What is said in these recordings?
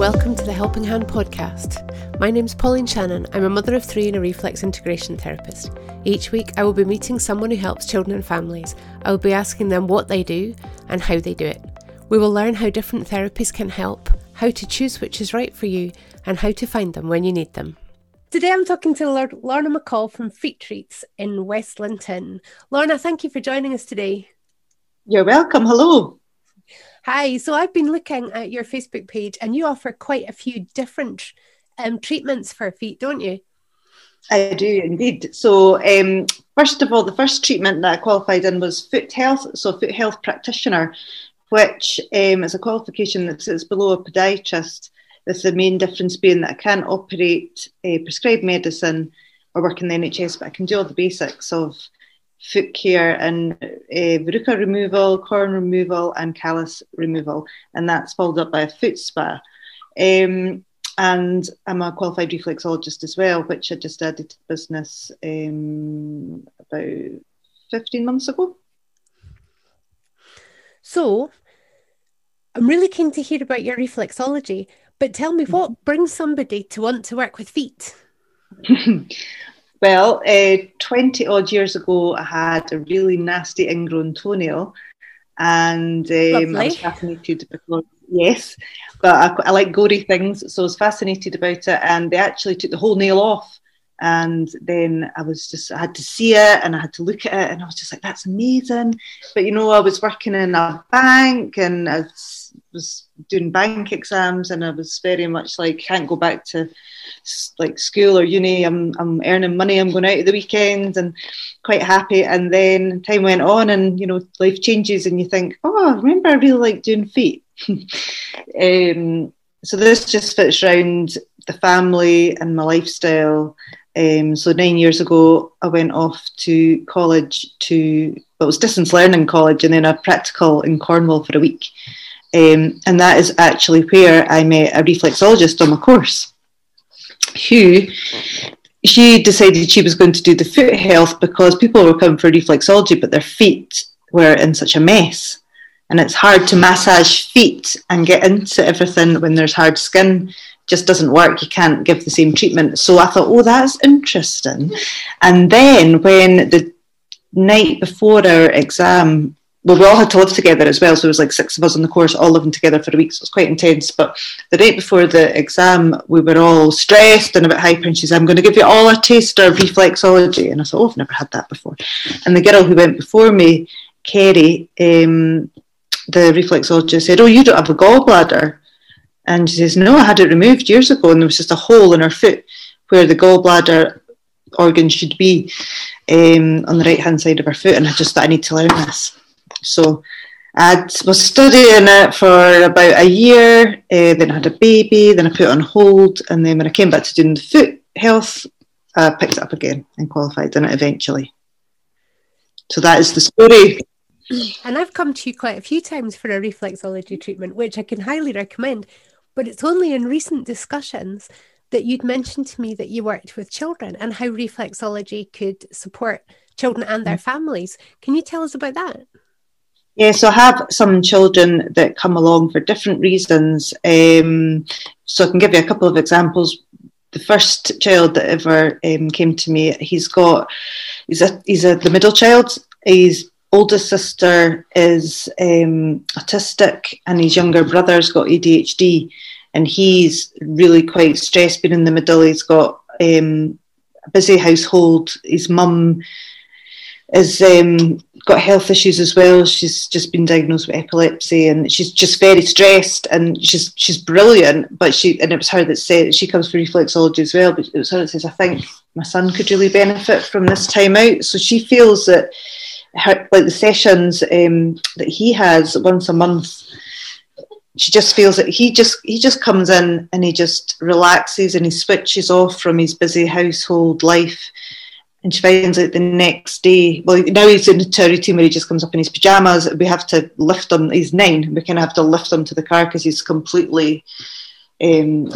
welcome to the Helping Hand podcast. My name's Pauline Shannon. I'm a mother of three and a reflex integration therapist. Each week, I will be meeting someone who helps children and families. I will be asking them what they do and how they do it. We will learn how different therapies can help, how to choose which is right for you, and how to find them when you need them. Today I'm talking to Lorna McCall from Feet Treats in West Linton. Lorna, thank you for joining us today. You're welcome. Hello. Hi. So I've been looking at your Facebook page and you offer quite a few different um, treatments for feet, don't you? I do indeed. So, um, first of all, the first treatment that I qualified in was foot health, so foot health practitioner, which um, is a qualification that sits below a podiatrist, with the main difference being that I can't operate a prescribed medicine or work in the NHS, but I can do all the basics of foot care and uh, verruca removal, corn removal, and callus removal, and that's followed up by a foot spa. Um, and I'm a qualified reflexologist as well, which I just added to the business um, about 15 months ago. So, I'm really keen to hear about your reflexology, but tell me what brings somebody to want to work with feet? Well, uh, 20 odd years ago, I had a really nasty ingrown toenail, and um, I was fascinated because, yes, but I, I, like gory things, so I was fascinated about it. And they actually took the whole nail off. And then I was just, I had to see it and I had to look at it, and I was just like, that's amazing. But you know, I was working in a bank and I was doing bank exams, and I was very much like, can't go back to like school or uni. I'm I'm earning money. I'm going out at the weekends and quite happy. And then time went on, and you know life changes, and you think, oh, I remember I really like doing feet. um, so this just fits around the family and my lifestyle. Um, so nine years ago, I went off to college to well, it was distance learning college, and then a practical in Cornwall for a week. Um, and that is actually where I met a reflexologist on my course who she decided she was going to do the foot health because people were coming for reflexology, but their feet were in such a mess. And it's hard to massage feet and get into everything when there's hard skin. Just doesn't work. You can't give the same treatment. So I thought, oh, that's interesting. And then when the night before our exam, well, we all had to live together as well. So it was like six of us on the course, all living together for a week. So it was quite intense. But the night before the exam, we were all stressed and a bit hyper. And she said, I'm going to give you all a taster of reflexology. And I thought, oh, I've never had that before. And the girl who went before me, Kerry, um, the reflexologist said, Oh, you don't have a gallbladder. And she says, No, I had it removed years ago. And there was just a hole in her foot where the gallbladder organ should be um, on the right hand side of her foot. And I just thought, I need to learn this. So I was studying it for about a year, uh, then I had a baby, then I put it on hold, and then when I came back to doing the foot health, I picked it up again and qualified in it eventually. So that is the story. And I've come to you quite a few times for a reflexology treatment, which I can highly recommend. But it's only in recent discussions that you'd mentioned to me that you worked with children and how reflexology could support children and their mm. families. Can you tell us about that? Yeah, so I have some children that come along for different reasons. Um, so I can give you a couple of examples. The first child that ever um, came to me, he's got, he's a, he's a, the middle child. His oldest sister is um, autistic, and his younger brother's got ADHD, and he's really quite stressed. Being in the middle, he's got um, a busy household. His mum has um, got health issues as well. She's just been diagnosed with epilepsy, and she's just very stressed. And she's she's brilliant, but she and it was her that said she comes from reflexology as well. But it was her that says, "I think my son could really benefit from this time out." So she feels that like the sessions um, that he has once a month. She just feels that he just he just comes in and he just relaxes and he switches off from his busy household life and she finds out the next day, well, now he's in a routine where he just comes up in his pajamas. We have to lift him, he's nine, we kind of have to lift him to the car because he's completely um,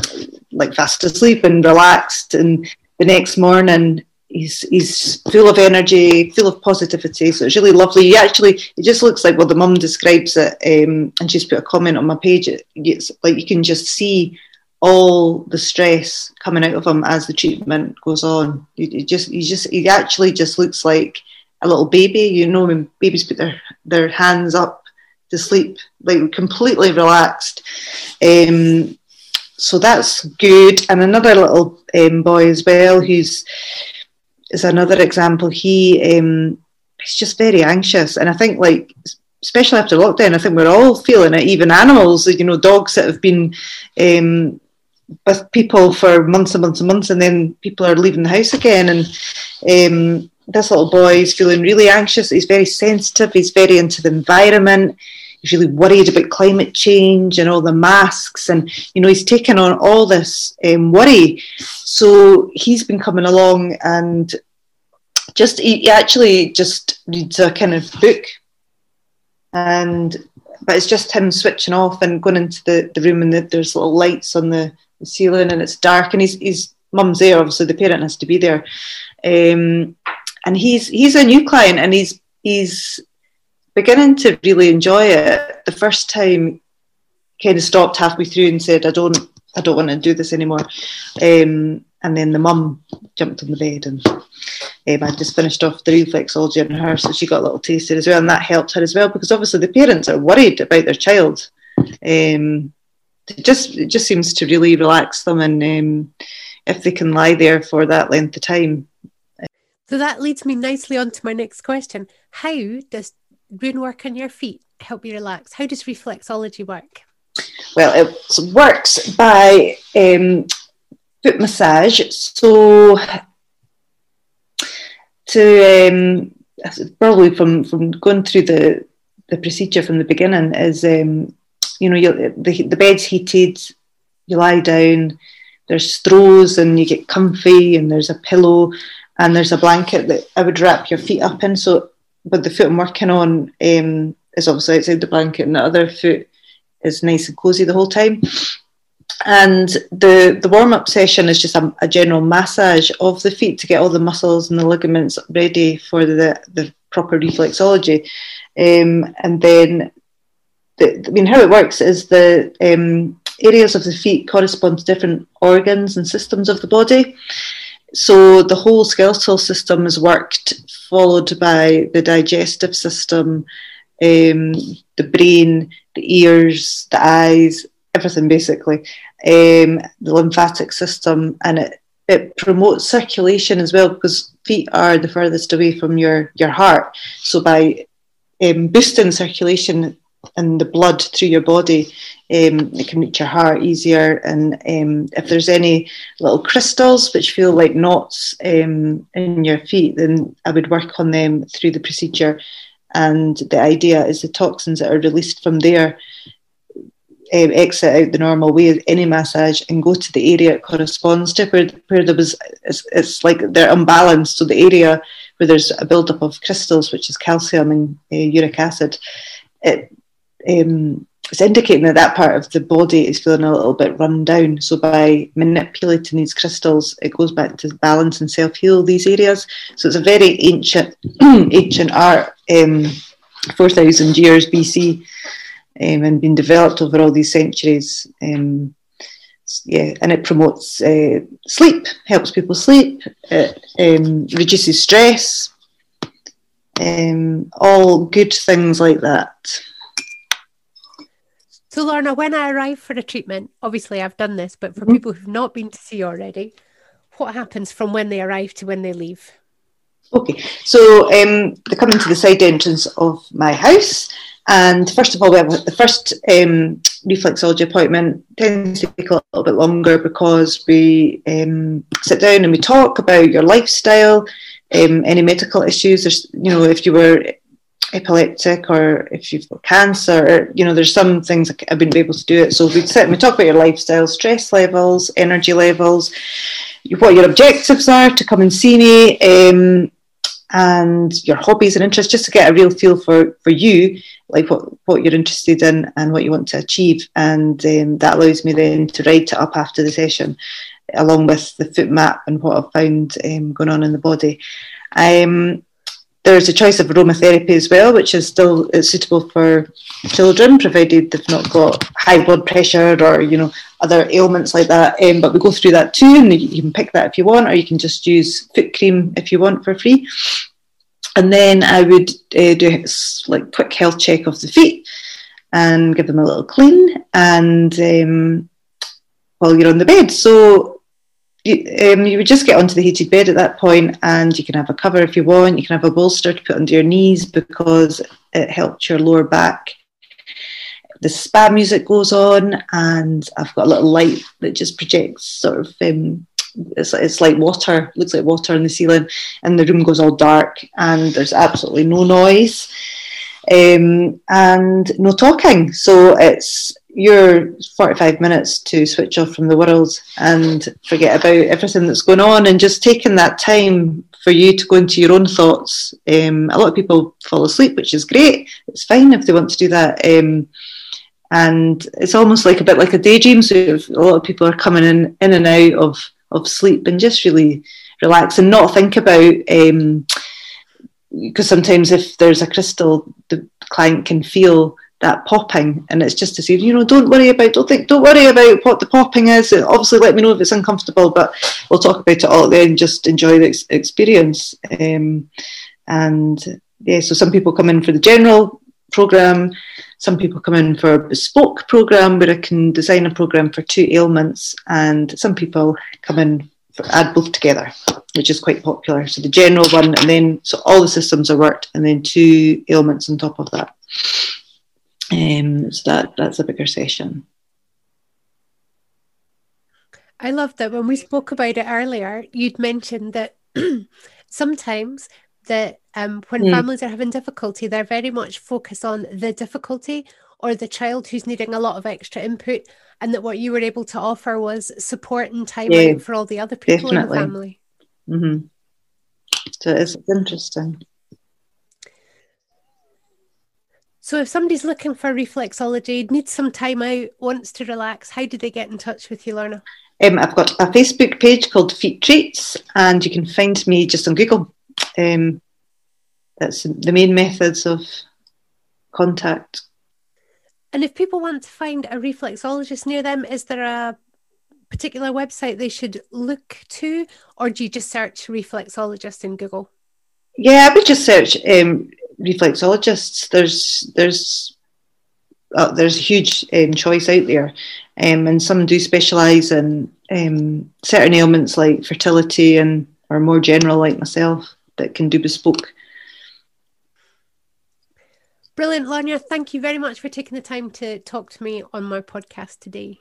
like fast asleep and relaxed. And the next morning, he's he's full of energy, full of positivity. So it's really lovely. He actually, it just looks like well, the mum describes it, um, and she's put a comment on my page. It's like you can just see all the stress coming out of him as the treatment goes on. He, just, he just, he actually just looks like a little baby. You know, when babies put their their hands up to sleep, like completely relaxed. Um, so that's good. And another little um, boy as well, who's is another example. He um, he's just very anxious, and I think like especially after lockdown, I think we're all feeling it. Even animals, you know, dogs that have been um, with people for months and months and months, and then people are leaving the house again. And um, this little boy is feeling really anxious. He's very sensitive. He's very into the environment. He's really worried about climate change and all the masks, and you know, he's taken on all this um, worry. So he's been coming along and just he actually just reads a kind of book. And but it's just him switching off and going into the, the room and the, there's little lights on the, the ceiling and it's dark and he's, he's mum's there obviously the parent has to be there. Um, and he's he's a new client and he's he's beginning to really enjoy it. The first time kind of stopped halfway through and said i don't i don't want to do this anymore um, and then the mum jumped on the bed and um, I just finished off the reflexology on her, so she got a little taster as well, and that helped her as well because obviously the parents are worried about their child. Um, it just it just seems to really relax them, and um, if they can lie there for that length of time. So that leads me nicely on to my next question: How does doing work on your feet help you relax? How does reflexology work? Well, it works by um, foot massage. So to um, probably from from going through the the procedure from the beginning is um, you know the the bed's heated, you lie down, there's throws and you get comfy and there's a pillow and there's a blanket that I would wrap your feet up in. So, but the foot I'm working on um, is obviously outside the blanket, and the other foot is nice and cozy the whole time. And the, the warm up session is just a, a, general massage of the feet to get all the muscles and the ligaments ready for the, the proper reflexology. Um, and then, the, I mean, how it works is the um, areas of the feet correspond to different organs and systems of the body. So the whole skeletal system is worked, followed by the digestive system, um, the brain, the ears, the eyes, everything basically, um, the lymphatic system, and it, it promotes circulation as well because feet are the furthest away from your, your heart. So by um, boosting circulation and the blood through your body, um, it can reach your heart easier. And um, if there's any little crystals which feel like knots um, in your feet, then I would work on them through the procedure. And the idea is the toxins that are released from there um, exit out the normal way of any massage and go to the area it corresponds to where, where there was it's, it's like they're unbalanced so the area where there's a buildup of crystals which is calcium and uh, uric acid it, um, it's indicating that that part of the body is feeling a little bit run down. So by manipulating these crystals, it goes back to balance and self heal these areas. So it's a very ancient ancient art, um, four thousand years BC, um, and been developed over all these centuries. Um, yeah, and it promotes uh, sleep, helps people sleep, it um, reduces stress, um, all good things like that. So, Lorna, when I arrive for a treatment, obviously I've done this, but for mm-hmm. people who've not been to see already, what happens from when they arrive to when they leave? Okay, so um, they come into the side entrance of my house. And first of all, we have the first um, reflexology appointment tends to take a little bit longer because we um, sit down and we talk about your lifestyle, um, any medical issues. There's, you know, if you were epileptic or if you've got cancer, you know, there's some things I wouldn't be able to do it. So we sit and we talk about your lifestyle, stress levels, energy levels, what your objectives are to come and see me. Um, and your hobbies and interests just to get a real feel for for you like what what you're interested in and what you want to achieve. And um, that allows me then to write it up after the session along with the foot map and what I've found um, going on in the body. Um, there's a choice of aromatherapy as well, which is still suitable for children, provided they've not got high blood pressure or you know other ailments like that. Um, but we go through that too, and you can pick that if you want, or you can just use foot cream if you want for free. And then I would uh, do like quick health check of the feet and give them a little clean, and um, while you're on the bed, so you, um, you would just get onto the heated bed at that point and you can have a cover if you want. You can have a bolster to put under your knees because it helps your lower back. The spa music goes on and I've got a little light that just projects sort of um, it's, it's like water, looks like water on the ceiling, and the room goes all dark, and there's absolutely no noise um, and no talking. So it's your 45 minutes to switch off from the world and forget about everything that's going on and just taking that time for you to go into your own thoughts. Um, a lot of people fall asleep, which is great. It's fine if they want to do that. Um, and it's almost like a bit like a daydream. So a lot of people are coming in, in and out of, of sleep and just really relax and not think about um, because sometimes if there's a crystal, the client can feel that popping, and it's just to say, you know, don't worry about, don't think, don't worry about what the popping is. Obviously, let me know if it's uncomfortable, but we'll talk about it all then. Just enjoy the ex- experience. Um, and yeah, so some people come in for the general program. Some people come in for a bespoke program where I can design a program for two ailments, and some people come in add both together which is quite popular. So the general one, and then so all the systems are worked, and then two ailments on top of that. Um, so that that's a bigger session. I love that when we spoke about it earlier, you'd mentioned that sometimes that um, when mm. families are having difficulty, they're very much focused on the difficulty or the child who's needing a lot of extra input, and that what you were able to offer was support and time yeah, out for all the other people definitely. in the family. Mm-hmm. So it's interesting. So if somebody's looking for reflexology, needs some time out, wants to relax, how do they get in touch with you, Lorna? Um, I've got a Facebook page called Feet Treats, and you can find me just on Google. Um, that's the main methods of contact. And if people want to find a reflexologist near them, is there a particular website they should look to, or do you just search reflexologist in Google? Yeah, I would just search um, reflexologists. There's there's uh, there's a huge um, choice out there, um, and some do specialise in um, certain ailments like fertility and or more general like myself that can do bespoke. Brilliant, Lorna. Thank you very much for taking the time to talk to me on my podcast today.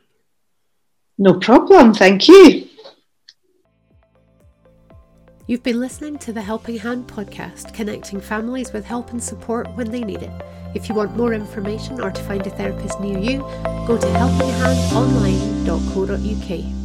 No problem. Thank you. You've been listening to the Helping Hand podcast, connecting families with help and support when they need it. If you want more information or to find a therapist near you, go to helpinghandonline.co.uk.